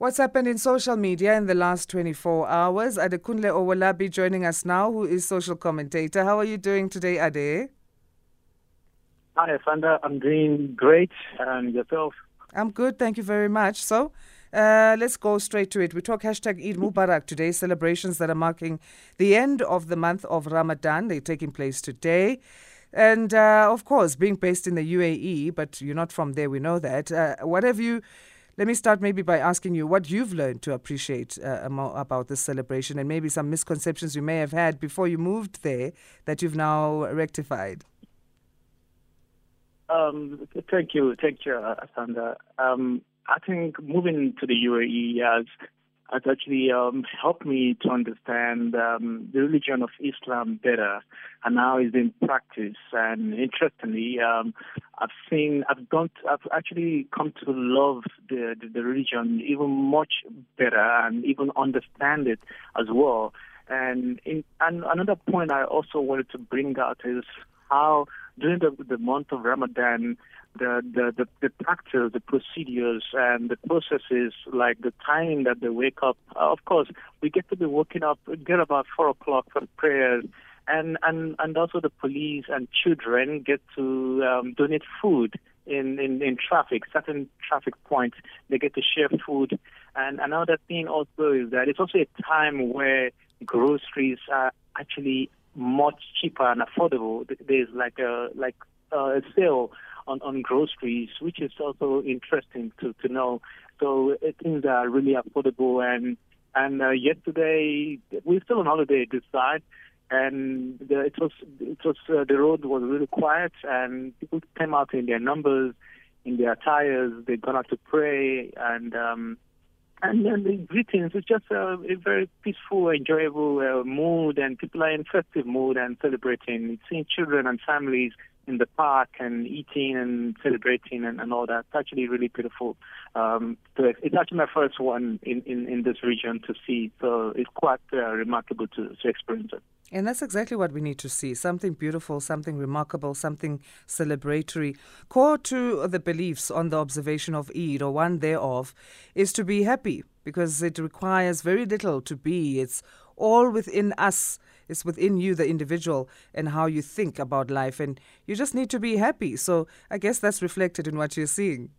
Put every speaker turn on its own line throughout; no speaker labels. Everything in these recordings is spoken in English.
What's happened in social media in the last 24 hours? Adekunle Owolabi joining us now, who is social commentator. How are you doing today, Ade?
Hi, Sandra. I'm doing great. And yourself?
I'm good. Thank you very much. So, uh, let's go straight to it. We talk hashtag Eid Mubarak today, celebrations that are marking the end of the month of Ramadan. They're taking place today. And uh, of course, being based in the UAE, but you're not from there, we know that. Uh, what have you let me start maybe by asking you what you've learned to appreciate uh, about this celebration and maybe some misconceptions you may have had before you moved there that you've now rectified.
Um, thank you, thank you, Asanda. Um, I think moving to the UAE has has actually um, helped me to understand um, the religion of Islam better and how it's in practice. And interestingly, um, I've seen, I've gone, to, I've actually come to love the, the, the religion even much better and even understand it as well. And in, and another point I also wanted to bring out is how during the, the month of Ramadan, the, the, the, the practice, the procedures, and the processes, like the time that they wake up. Uh, of course, we get to be waking up, get about 4 o'clock for prayers, and, and, and also the police and children get to um, donate food in, in, in traffic, certain traffic points. They get to share food. And another thing also is that it's also a time where groceries are actually much cheaper and affordable. There's like a like a sale on, on groceries, which is also interesting to, to know. So uh, things are really affordable. And and uh, yesterday we're still on holiday this side, and the, it was it was uh, the road was really quiet, and people came out in their numbers, in their attires. They gone out to pray, and um, and then the greetings it's just a, a very peaceful, enjoyable uh, mood, and people are in festive mood and celebrating. Seeing children and families in the park and eating and celebrating and, and all that. It's actually really beautiful. Um, it's actually my first one in, in, in this region to see, so it's quite uh, remarkable to, to experience it.
And that's exactly what we need to see something beautiful, something remarkable, something celebratory. Core to the beliefs on the observation of Eid, or one thereof, is to be happy because it requires very little to be. It's all within us. It's within you, the individual, and how you think about life. And you just need to be happy. So I guess that's reflected in what you're seeing.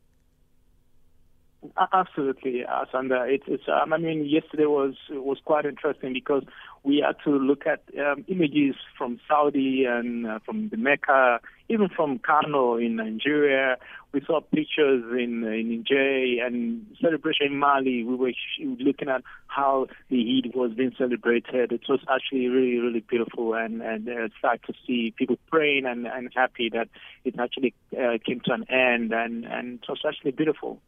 Absolutely, Sandra. It's, it's um, I mean, yesterday was was quite interesting because we had to look at um, images from Saudi and uh, from the Mecca, even from Kano in Nigeria. We saw pictures in in Niger and celebration in Mali. We were looking at how the Eid was being celebrated. It was actually really, really beautiful and and uh, sad to see people praying and and happy that it actually uh, came to an end and and it was actually beautiful.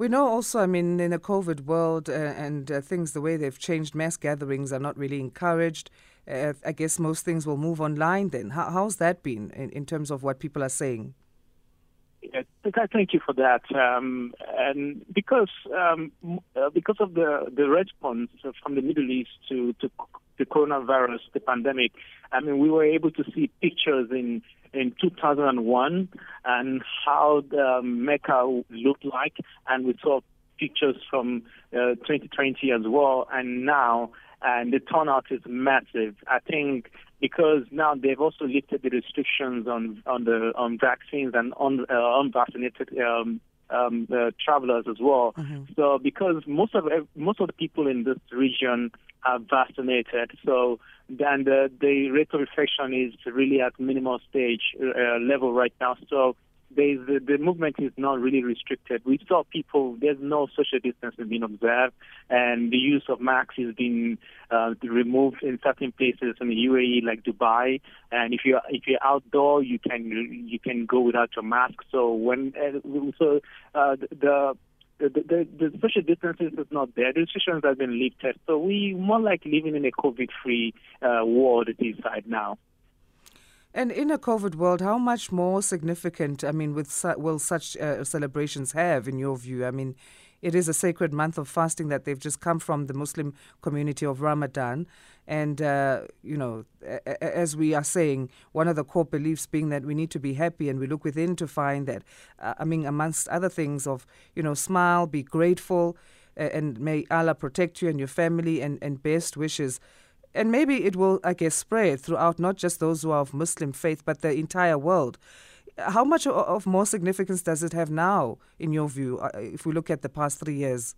We know also, I mean, in a COVID world uh, and uh, things, the way they've changed, mass gatherings are not really encouraged. Uh, I guess most things will move online then. How, how's that been in, in terms of what people are saying?
Yeah, thank you for that. Um, and because um, uh, because of the the response from the Middle East to to the coronavirus, the pandemic, I mean, we were able to see pictures in in 2001 and how the Mecca looked like, and we saw pictures from uh, 2020 as well, and now, and the turnout is massive. I think because now they've also lifted the restrictions on on the on vaccines and on uh, unvaccinated um, um, uh, travelers as well. Mm-hmm. So because most of most of the people in this region are vaccinated, so then the the rate of infection is really at minimal stage uh, level right now. So the, the movement is not really restricted. We saw people, there's no social distancing being observed, and the use of masks is being uh, removed in certain places in the UAE, like Dubai. And if you're if you're outdoor, you can you can go without your mask. So when uh, so uh, the the, the, the social distancing is not there. The restrictions have been lifted. So we more like living in a COVID-free uh, world this side now.
And in a COVID world, how much more significant, I mean, with will such uh, celebrations have, in your view? I mean, it is a sacred month of fasting that they've just come from the Muslim community of Ramadan. And, uh, you know, a- as we are saying, one of the core beliefs being that we need to be happy and we look within to find that, uh, I mean, amongst other things, of, you know, smile, be grateful. and may Allah protect you and your family and, and best wishes. And maybe it will, I guess, spread throughout not just those who are of Muslim faith, but the entire world. How much of more significance does it have now, in your view, uh, if we look at the past three years?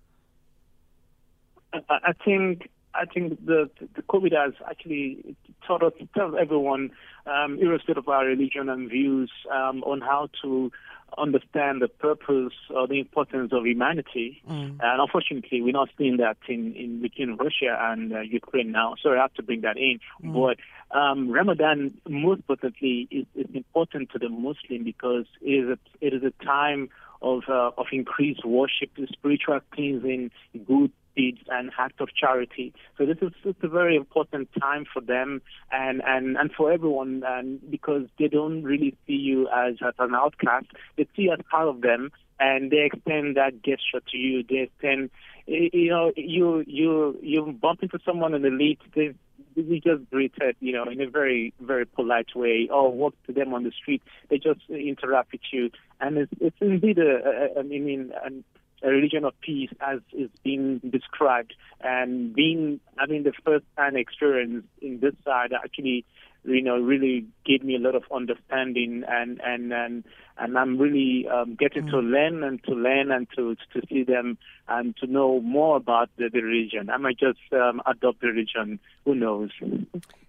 I think I think the the COVID has actually taught us, taught everyone, um, irrespective of our religion and views, um, on how to understand the purpose or the importance of humanity. Mm. And unfortunately, we're not seeing that in, in between Russia and uh, Ukraine now. Sorry, I have to bring that in. Mm. But um, Ramadan, most importantly, is, is important to the Muslim because it is a, it is a time of uh, of increased worship, spiritual cleansing, good deeds and acts of charity. So this is just a very important time for them and, and, and for everyone and because they don't really see you as, as an outcast. They see you as part of them and they extend that gesture to you. They extend, you know, you you you bump into someone in the lead. They they just greeted, you know, in a very very polite way, or walk to them on the street. They just interact with you, and it's, it's indeed a, a, a I mean, an, a religion of peace as is being described. And being having the first hand experience in this side actually you know really gave me a lot of understanding and and and and I'm really um, getting mm. to learn and to learn and to to see them and to know more about the, the religion. I might just um, adopt the region. Who knows?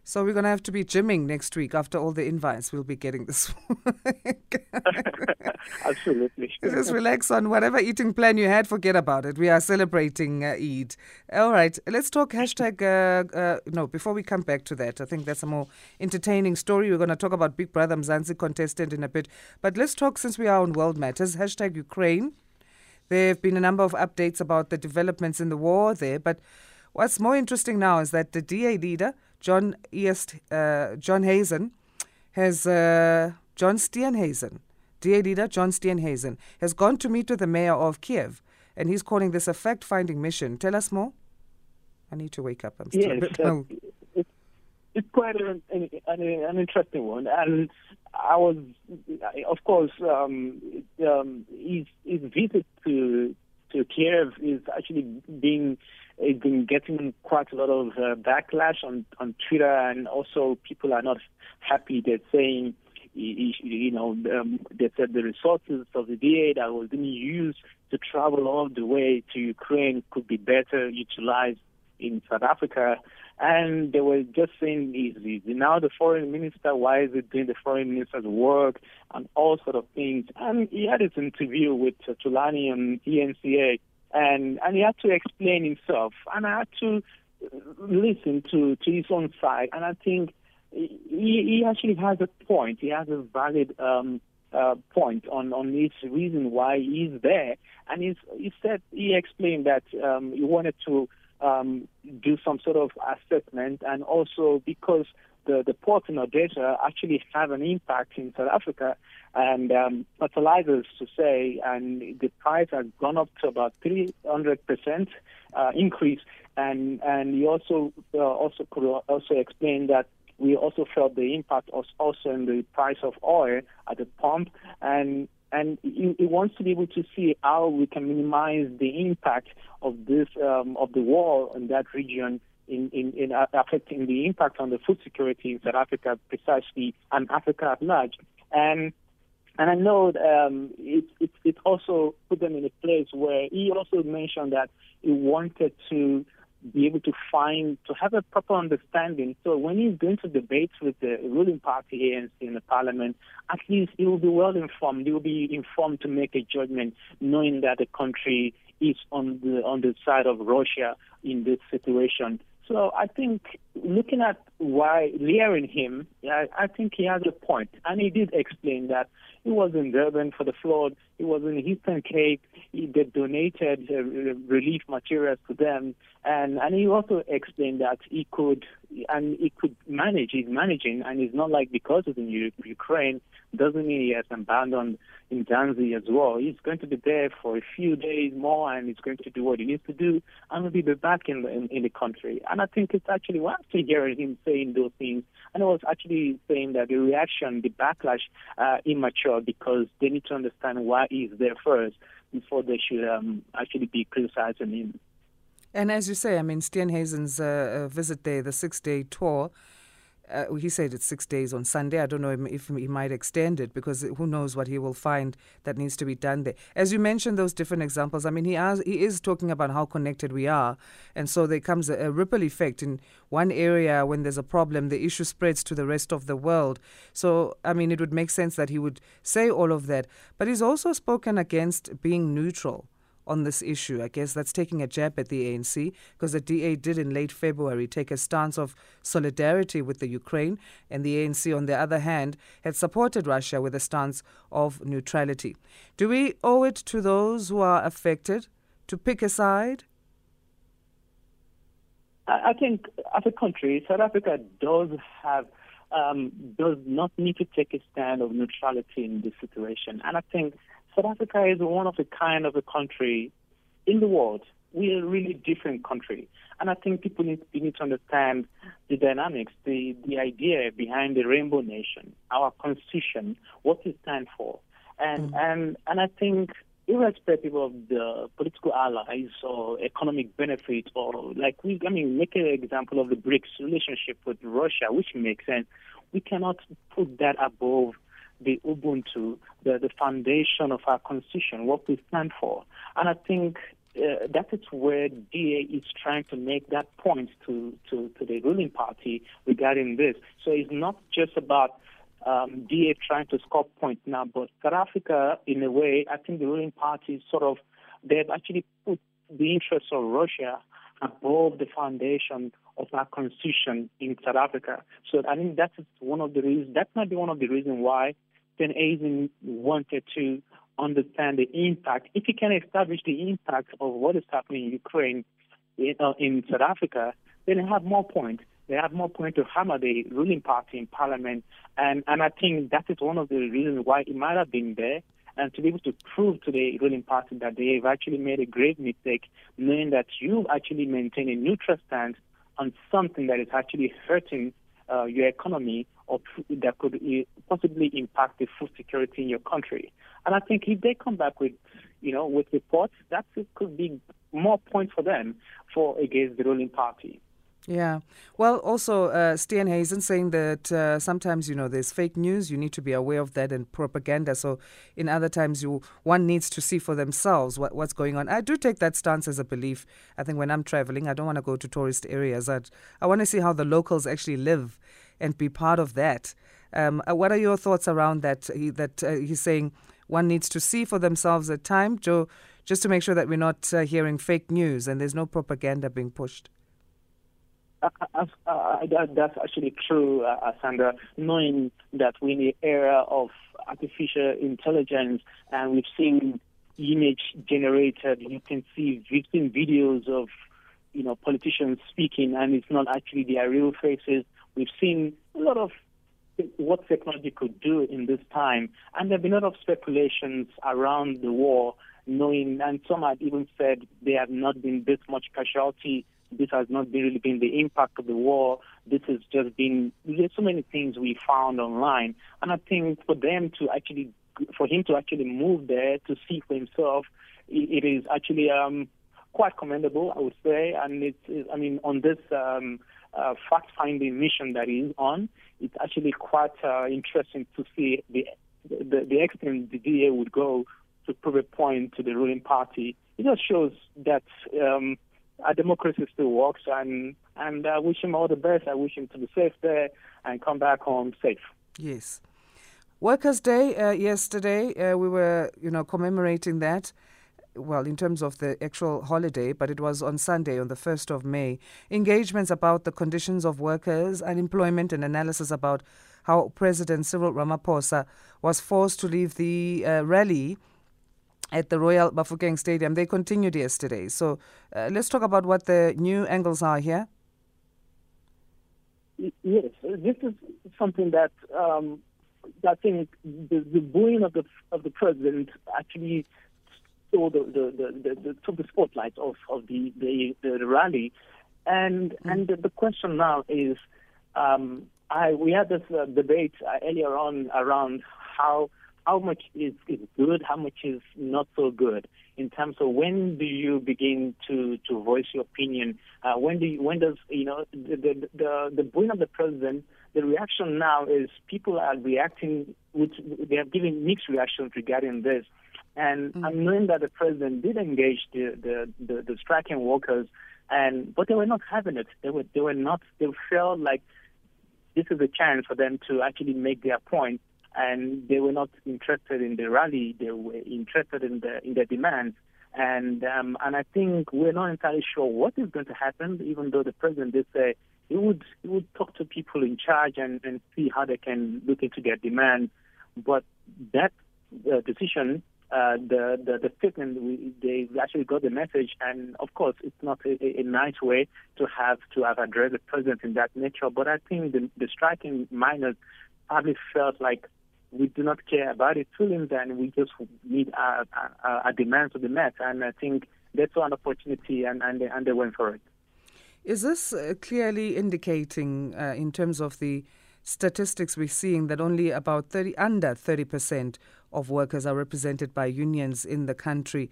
So we're going to have to be gymming next week after all the invites we'll be getting this
week. Absolutely.
Just relax on whatever eating plan you had, forget about it. We are celebrating uh, Eid. All right, let's talk hashtag. Uh, uh, no, before we come back to that, I think that's a more entertaining story. We're going to talk about Big Brother Mzansi contestant in a bit. But let's talk, since we are on World Matters, hashtag Ukraine. There have been a number of updates about the developments in the war there, but what's more interesting now is that the DA leader, John East, uh, John Hazen has uh, John Steenhuisen, DA leader John Steenhuisen, has gone to meet with the mayor of Kiev, and he's calling this a fact-finding mission. Tell us more. I need to wake up. I'm
still yes, uh, it's, it's quite an, an, an, interesting one, and I was, of course, um, um, his, his visit to to Kiev is actually being it's been getting quite a lot of uh, backlash on on Twitter, and also people are not happy. They're saying, you know, um, they said the resources of the DA that was being used to travel all the way to Ukraine could be better utilized in South Africa. And they were just saying, is now the foreign minister, why is it doing the foreign minister's work and all sort of things. And he had this interview with uh, Thulani on ENCA and and he had to explain himself, and I had to listen to to his own side, and I think he, he actually has a point. He has a valid um, uh, point on on his reason why he's there, and he's, he said he explained that um, he wanted to um, do some sort of assessment, and also because the, the ports in Odessa actually have an impact in South Africa and um, fertilizers to say, and the price has gone up to about 300% uh, increase. And and he also uh, also could also explain that we also felt the impact also in the price of oil at the pump, and and he, he, wants to be able to see how we can minimize the impact of this um, of the war in that region in, in, in affecting the impact on the food security in South Africa precisely and Africa at large. And and I know um, it, it, it also put them in a place where he also mentioned that he wanted to be able to find, to have a proper understanding. So when he's going to debate with the ruling party ANC in the parliament, at least he will be well informed. He will be informed to make a judgment, knowing that the country is on the on the side of Russia in this situation. So I think looking at why hearing him, I, I think he has a point, and he did explain that he was in Durban for the flood. He was in Eastern Cape. He they donated uh, relief materials to them, and and he also explained that he could and he could manage. He's managing, and it's not like because it's in Ukraine doesn't mean he has abandoned in Mzansi as well. He's going to be there for a few days more, and he's going to do what he needs to do, and will be back in in, in the country. And I think it's actually well, after hearing him saying those things, and I was actually saying that the reaction, the backlash, uh, immature because they need to understand why he's there first. before they should um, actually be criticizing him.
And as you say, I mean, Steenhuisen's uh, uh, visit there, the six day tour, uh, he said it's six days on Sunday. I don't know if he might extend it because who knows what he will find that needs to be done there. As you mentioned, those different examples. I mean, he has, he is talking about how connected we are, and so there comes a, a ripple effect in one area when there's a problem, the issue spreads to the rest of the world. So, I mean, it would make sense that he would say all of that. But he's also spoken against being neutral on this issue. I guess that's taking a jab at the ANC because the DA did in late February take a stance of solidarity with the Ukraine, and the ANC, on the other hand, had supported Russia with a stance of neutrality. Do we owe it to those who are affected to pick a side?
I think as a country, South Africa does have um, does not need to take a stand of neutrality in this situation, and I think South Africa is one of a kind of a country in the world. We're a really different country. And I think people need, need to understand the dynamics, the, the idea behind the Rainbow Nation, our constitution, what it stands for. And, mm. and, and I think irrespective of the political allies or economic benefit or like we I mean make an example of the BRICS relationship with Russia, which makes sense. We cannot put that above the Ubuntu, the, the foundation of our constitution, what we stand for. And I think uh, that is where DA is trying to make that point to, to, to the ruling party regarding this. So it's not just about um, DA trying to score points now, but South Africa, in a way, I think the ruling party sort of, they've actually put the interests of Russia above the foundation of our constitution in South Africa. So I think that is one of the reasons, that might be one of the reasons why Steenhuisen wanted to understand the impact. If you can establish the impact of what is happening in Ukraine, in, uh, in South Africa, then they have more points. They have more point to hammer the ruling party in parliament. And, and I think that is one of the reasons why it might have been there. And to be able to prove to the ruling party that they have actually made a grave mistake, knowing that you actually maintain a neutral stance on something that is actually hurting uh, your economy or that could possibly impact the food security in your country. And I think if they come back with, you know, with reports, that could be more points for them for against the ruling party.
Yeah. Well, also, uh, Hazen saying that uh, sometimes, you know, there's fake news. You need to be aware of that and propaganda. So, in other times, you one needs to see for themselves what, what's going on. I do take that stance as a belief. I think when I'm traveling, I don't want to go to tourist areas. i I want to see how the locals actually live and be part of that. Um, uh, what are your thoughts around that? He, that uh, he's saying one needs to see for themselves at time, Joe, just to make sure that we're not uh, hearing fake news and there's no propaganda being pushed.
That, that's actually true, uh, Sandra. Knowing that we're in the era of artificial intelligence and we've seen image generated, you can see, seen videos of, you know, politicians speaking and it's not actually their real faces. We've seen a lot of what technology could do in this time, and there have been a lot of speculations around the war, knowing, and some have even said there have not been this much casualty. This has not really been the impact of the war. This has just been there's so many things we found online, and I think for them to actually, for him to actually move there to see for himself, it, it is actually um, quite commendable, I would say, and it's, I mean, on this. Um, uh, fact-finding mission that he's on, it's actually quite uh, interesting to see the, the, the extent the DA would go to prove a point to the ruling party. It just shows that um, our democracy still works, and and I wish him all the best. I wish him to be safe there and come back home safe.
Yes. Workers' Day uh, yesterday, uh, we were, you know, commemorating that well, in terms of the actual holiday, but it was on Sunday, on the 1st of May. Engagements about the conditions of workers, unemployment, and analysis about how President Cyril Ramaphosa was forced to leave the uh, rally at the Royal Bafokeng Stadium. They continued yesterday. So uh, let's talk about what the new angles are here.
Yes, this is something that um, I think the, the booing of the of the president actually stole the, the, the, the, took the spotlight of, of the, the, the rally. And, mm and the, the question now is, um, I, we had this uh, debate uh, earlier on around how how much is, is good, how much is not so good. in terms of when do you begin to, to voice your opinion? Uh, when do you, when does you know the the the, the point of the president? The reaction now is people are reacting which they are giving mixed reactions regarding this, and mm-hmm. I'm knowing that the president did engage the the, the, the striking workers, and but they were not having it. They were they were not. They felt like this is a chance for them to actually make their point and they were not interested in the rally. They were interested in the in the demands. And um, and I think we're not entirely sure what is going to happen, even though the president did say he would he would talk to people in charge and, and see how they can look into their demands. But that uh, decision, uh, the, the the statement, they actually got the message, and of course, it's not a, a, nice way to have to have addressed the president in that nature. But I think the, the striking miners probably felt like we do not care about it feelings and we just need our demands to be met. And I think that's an opportunity and, and, they, and they went for it.
Is this uh, clearly indicating, uh, in terms of the statistics we're seeing, that only about 30, under 30% of workers are represented by unions in the country?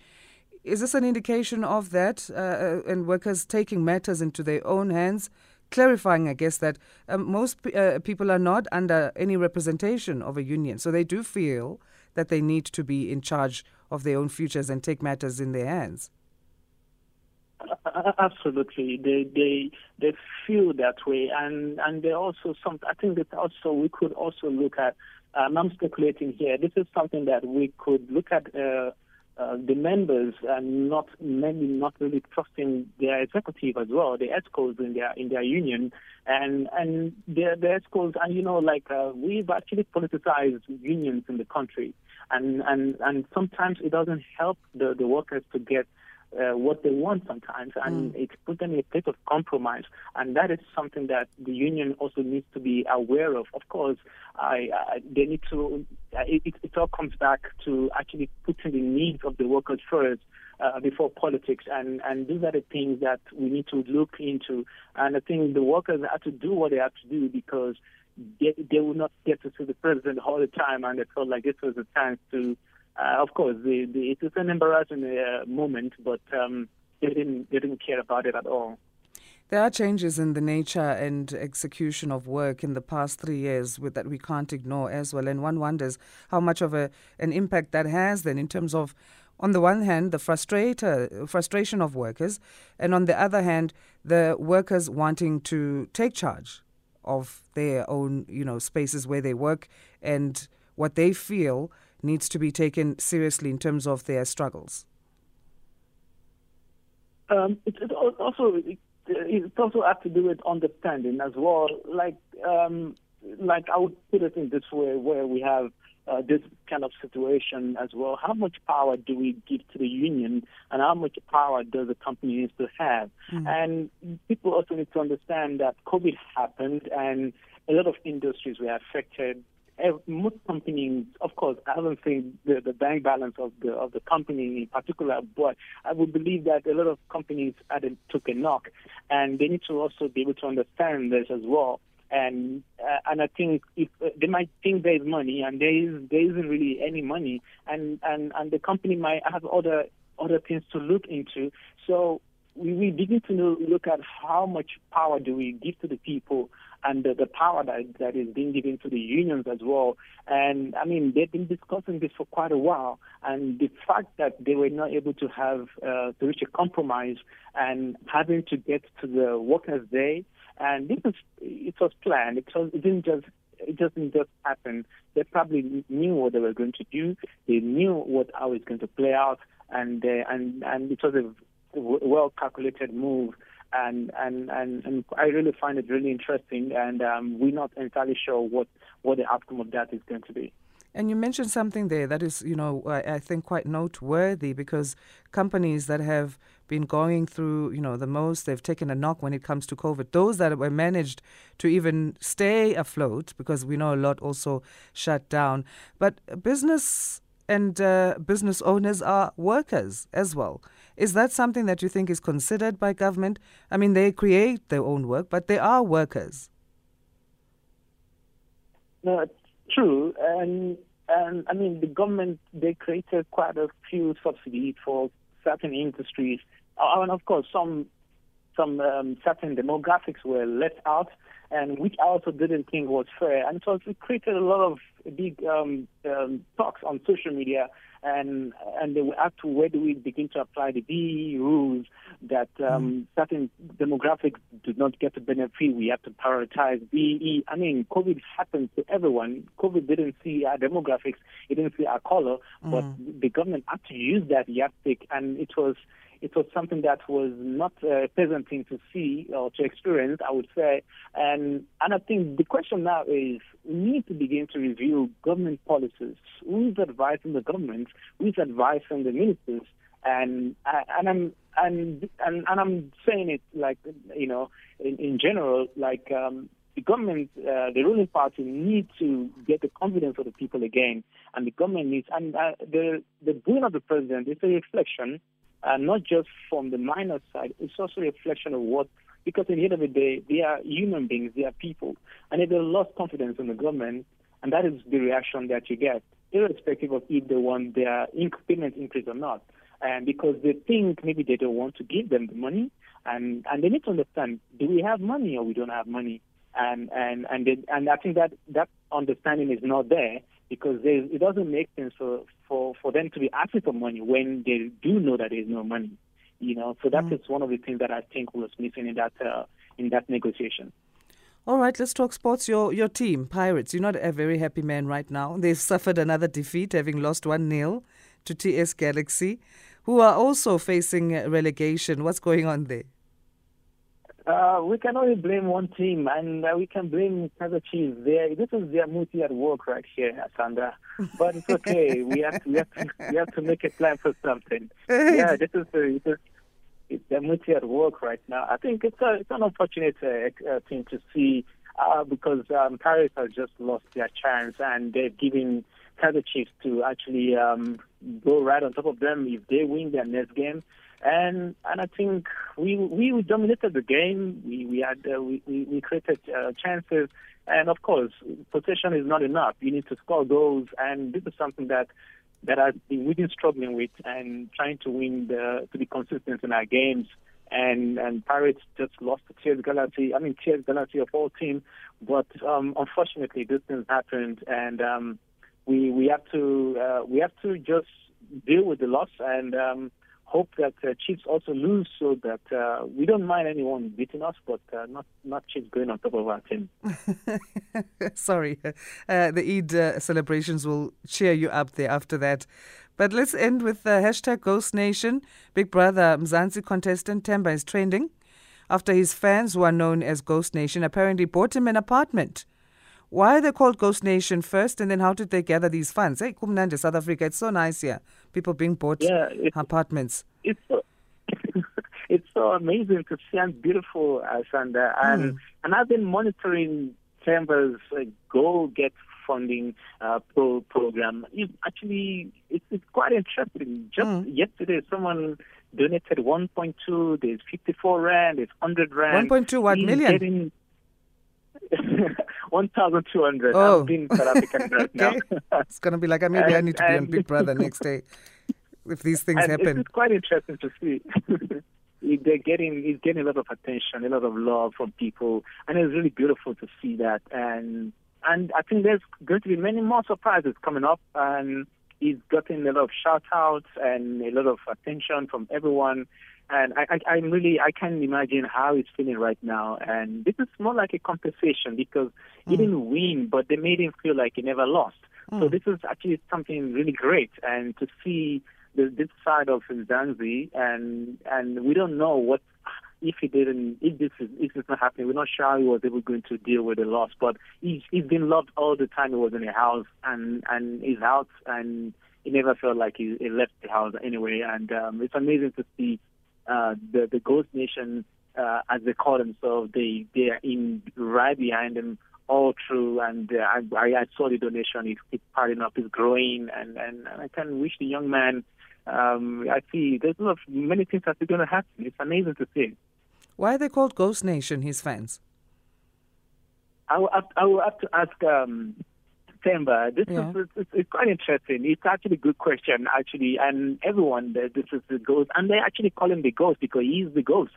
Is this an indication of that uh, uh and workers taking matters into their own hands clarifying, I guess, that um, most uh, people are not under any representation of a union. So they do feel that they need to be in charge of their own futures and take matters in their hands.
Absolutely, they they they feel that way, and and they also some. I think that also we could also look at. Um, I'm speculating here. This is something that we could look at. Uh, uh, the members are not maybe not really trusting their executive as well, the EXCOs in their in their union, and and the the and you know like uh, we've actually politicized unions in the country, and and and sometimes it doesn't help the the workers to get uh, what they want sometimes, and mm. it's put them in a place of compromise. And that is something that the union also needs to be aware of. Of course, I, I, they need to. Uh, it, it all comes back to actually putting the needs of the workers first. Uh, before politics, and and these are the things that we need to look into. And I think the workers have to do what they have to do because they, they will not get to see the president all the time, and they felt like this was a chance to of course, the, the, an embarrassing uh, moment, but um, they didn't they didn't care about it at all.
There are changes in the nature and execution of work in the past three years that we can't ignore as well. And one wonders how much of a, an impact that has then in terms of, on the one hand, the frustrator, frustration of workers, and on the other hand, the workers wanting to take charge of their own, you know, spaces where they work and what they feel needs to be taken seriously in terms of their struggles?
Um, it, it, also it, it, also has to do with understanding as well. Like um, like I would put it in this way, where we have uh, this kind of situation as well. How much power do we give to the union, and how much power does the company need to have? Mm-hmm. And people also need to understand that COVID happened, and a lot of industries were affected most companies, of course, I haven't seen the, the bank balance of the of the company in particular, but I would believe that a lot of companies had took a knock, and they need to also be able to understand this as well. And uh, and I think if uh, they might think there is money, and there is there isn't really any money, and and and the company might have other other things to look into. So we, we begin to look at how much power do we give to the people and the, the power that, that is being given to the unions as well. And I mean, they've been discussing this for quite a while. And the fact that they were not able to have uh, to reach a compromise and having to get to the workers' day, and this is it was planned. It, was, it didn't just it doesn't just happen. They probably knew what they were going to do. They knew what how it's going to play out, and uh, and and it was a well calculated move and and and, and I really find it really interesting, and um, we're not entirely sure what what the outcome of that is going to be.
And you mentioned something there that is, you know, I, I, think quite noteworthy because companies that have been going through, you know, the most, they've taken a knock when it comes to COVID. Those that were managed to even stay afloat, because we know a lot also shut down. But business and uh, business owners are workers as well. Is that something that you think is considered by government? I mean, they create their own work, but they are workers.
No, true. And and I mean, the government they created quite a few subsidies for certain industries, uh, and of course, some some um, certain demographics were left out, and which I also didn't think was fair. And so it created a lot of big um, um, talks on social media and and they were asked to where do we begin to apply the BEE rules that um, mm. certain demographics do not get to benefit. We have to prioritize BEE. I mean, COVID happened to everyone. COVID didn't see our demographics, it didn't see our color, mm. but the government had to use that yardstick, and it was it was something that was not a pleasant thing to see or to experience, I would say. And and I think the question now is we need to begin to review government policies. Who is advising the government? Who is advising the ministers? And and I'm and and, and I'm saying it like you know in, in general like. Um, the government, uh, the ruling party, need to get the confidence of the people again, and the government needs. And uh, the the doing of the president is a reflection uh, not just from the miner side, it's also a reflection of what, because at the end of the day, they are human beings, they are people, and if they lost confidence in the government, and that is the reaction that you get, irrespective of if they want their payment increase or not. And because they think maybe they don't want to give them the money, and and they need to understand: do we have money or we don't have money? And and and they, and I think that that understanding is not there because it doesn't make sense for, for, for them to be asking for money when they do know that there's no money. You know, so that mm. is one of the things that I think was missing in that uh, in that negotiation.
All right, let's talk sports. Your your team, Pirates. You're not a very happy man right now. They've suffered another defeat, having lost one 0 to TS Galaxy, who are also facing relegation. What's going on there?
Uh, we can only blame one team, and uh, we can blame Kaizer Chiefs. They, this is their muti at work right here, Sandra. But it's okay. we have to, we have to, we have to make a plan for something. Yeah, this is the, this, it's their muti at work right now. I think it's a, it's an unfortunate uh, uh, thing to see uh, because um, Pirates has just lost their chance, and they're giving Kaizer Chiefs to actually um, go right on top of them if they win their next game and and I think we we dominated the game. We we had uh, we, we created uh, chances, and of course, possession is not enough. You need to score goals, and this is something that that I've been, we've been struggling with and trying to win the to be consistent in our games. And and Pirates just lost to TS Galaxy. I mean TS Galaxy of all team, but um, unfortunately this thing happened, and um, we we have to uh, we have to just deal with the loss and. Um, hope that uh, Chiefs also lose so that uh, we don't mind anyone beating us, but uh, not not Chiefs going on top of our team.
Sorry, uh, the Eid uh, celebrations will cheer you up there after that. But let's end with the hashtag Ghost Nation. Big Brother Mzansi contestant Temba is trending after his fans, who are known as Ghost Nation, apparently bought him an apartment. Why are they called Ghost Nation first, and then how did they gather these funds? Hey, Kumnandi, South Africa, it's so nice here. People being bought yeah, it's, apartments.
It's so, it's so amazing to see and beautiful, uh, Sandra. And, mm. and I've been monitoring Temba's uh, Go Get funding uh, pro program. It's actually, it's, it's quite interesting. Just mm. yesterday, someone donated 1.2, there's 54 Rand, there's 100 Rand.
1.2 what million? Getting,
1,200. Oh. I'm being South African right now.
it's going to be like, maybe and, I need to be on Big Brother next day if these things happen.
It's quite interesting to see. They're getting, he's getting a lot of attention, a lot of love from people, and it's really beautiful to see that. And and I think there's going to be many more surprises coming up, and he's gotten a lot of shout outs and a lot of attention from everyone and I, I, I really I can't imagine how he's feeling right now. And this is more like a compensation because mm. he didn't win, but they made him feel like he never lost. Mm. So this is actually something really great, and to see the, this side of Mzansi, and and we don't know what if he didn't, if this is if it's not happening, we're not sure how he was ever going to deal with the loss. But he's he's been loved all the time he was in the house, and and he's out, and he never felt like he, he left the house anyway. And um, it's amazing to see uh, the the Ghost Nation, uh, as they call themselves, they they are in right behind them all through. And uh, I, I saw the donation; it's, it's piling up, it's growing, and and I can wish the young man. Um, I see there's a lot of many things that are going to happen. It's amazing to see.
Why are they called Ghost Nation? His fans.
I will have, I will have to ask um, September. This
Yeah.
is it's, it's quite interesting. It's actually a good question, actually, and everyone this is the ghost, and they actually call him the ghost because he's the ghost,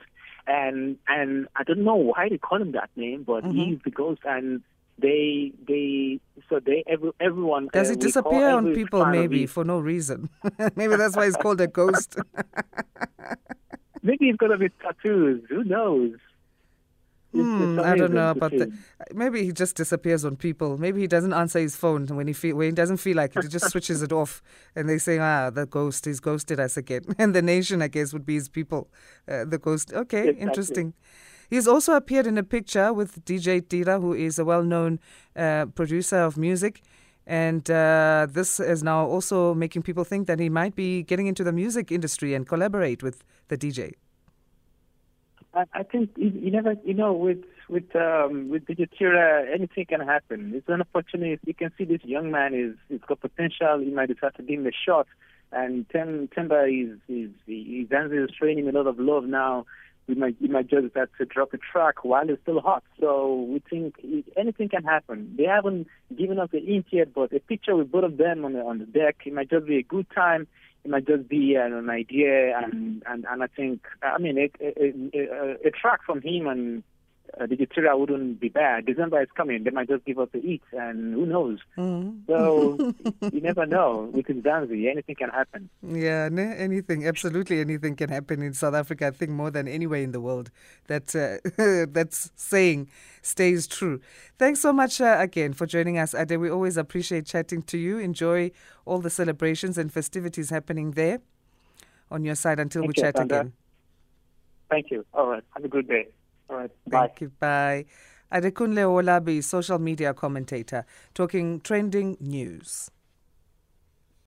and and I don't know why they call him that name, but
Mhm.
he's the ghost, and they they so they every, everyone
Does
uh,
it disappear on people maybe for no reason? maybe that's why it's called a ghost.
Maybe he's gonna be tattoos. Who knows?
Hmm, I don't know about the. Maybe he just disappears on people. Maybe he doesn't answer his phone when he feel when he doesn't feel like it. He just switches it off, and they say, "Ah, the ghost, he's ghosted us again." And the nation, I guess, would be his people. Uh, the ghost. Okay,
Exactly.
interesting. He's also appeared in a picture with DJ Tira, who is a well-known uh, producer of music. And uh, this is now also making people think that he might be getting into the music industry and collaborate with the DJ.
I, think you, never, you know, with with um, with DJ Tira, anything can happen. It's an opportunity. You can see this young man is he's got potential. He might decide to give him a shot. And Tem, Temba is is he is training a lot of love now. We might we might just decide to drop a track while it's still hot. So we think anything can happen. They haven't given us the hint yet, but a picture with both of them on the on the deck, it might just be a good time it might just be an, an idea, and, mm-hmm. and, and I think, I mean, a, a, a, a track from him and uh, the wouldn't be bad. December is coming; they might just give us the eat, and who knows?
Mhm.
So you never know. With Mzansi, anything can happen.
Yeah, anything, absolutely anything can happen in South Africa. I think more than anywhere in the world. That uh, that's saying stays true. Thanks so much uh, again for joining us, Ade. We always appreciate chatting to you. Enjoy all the celebrations and festivities happening there on your side until
Thank
we
you,
chat
Sandra.
again.
Thank you. All right. Have a good day. All right. Bye.
Thank you. Bye. Adekunle Olabi, social media commentator, talking trending news.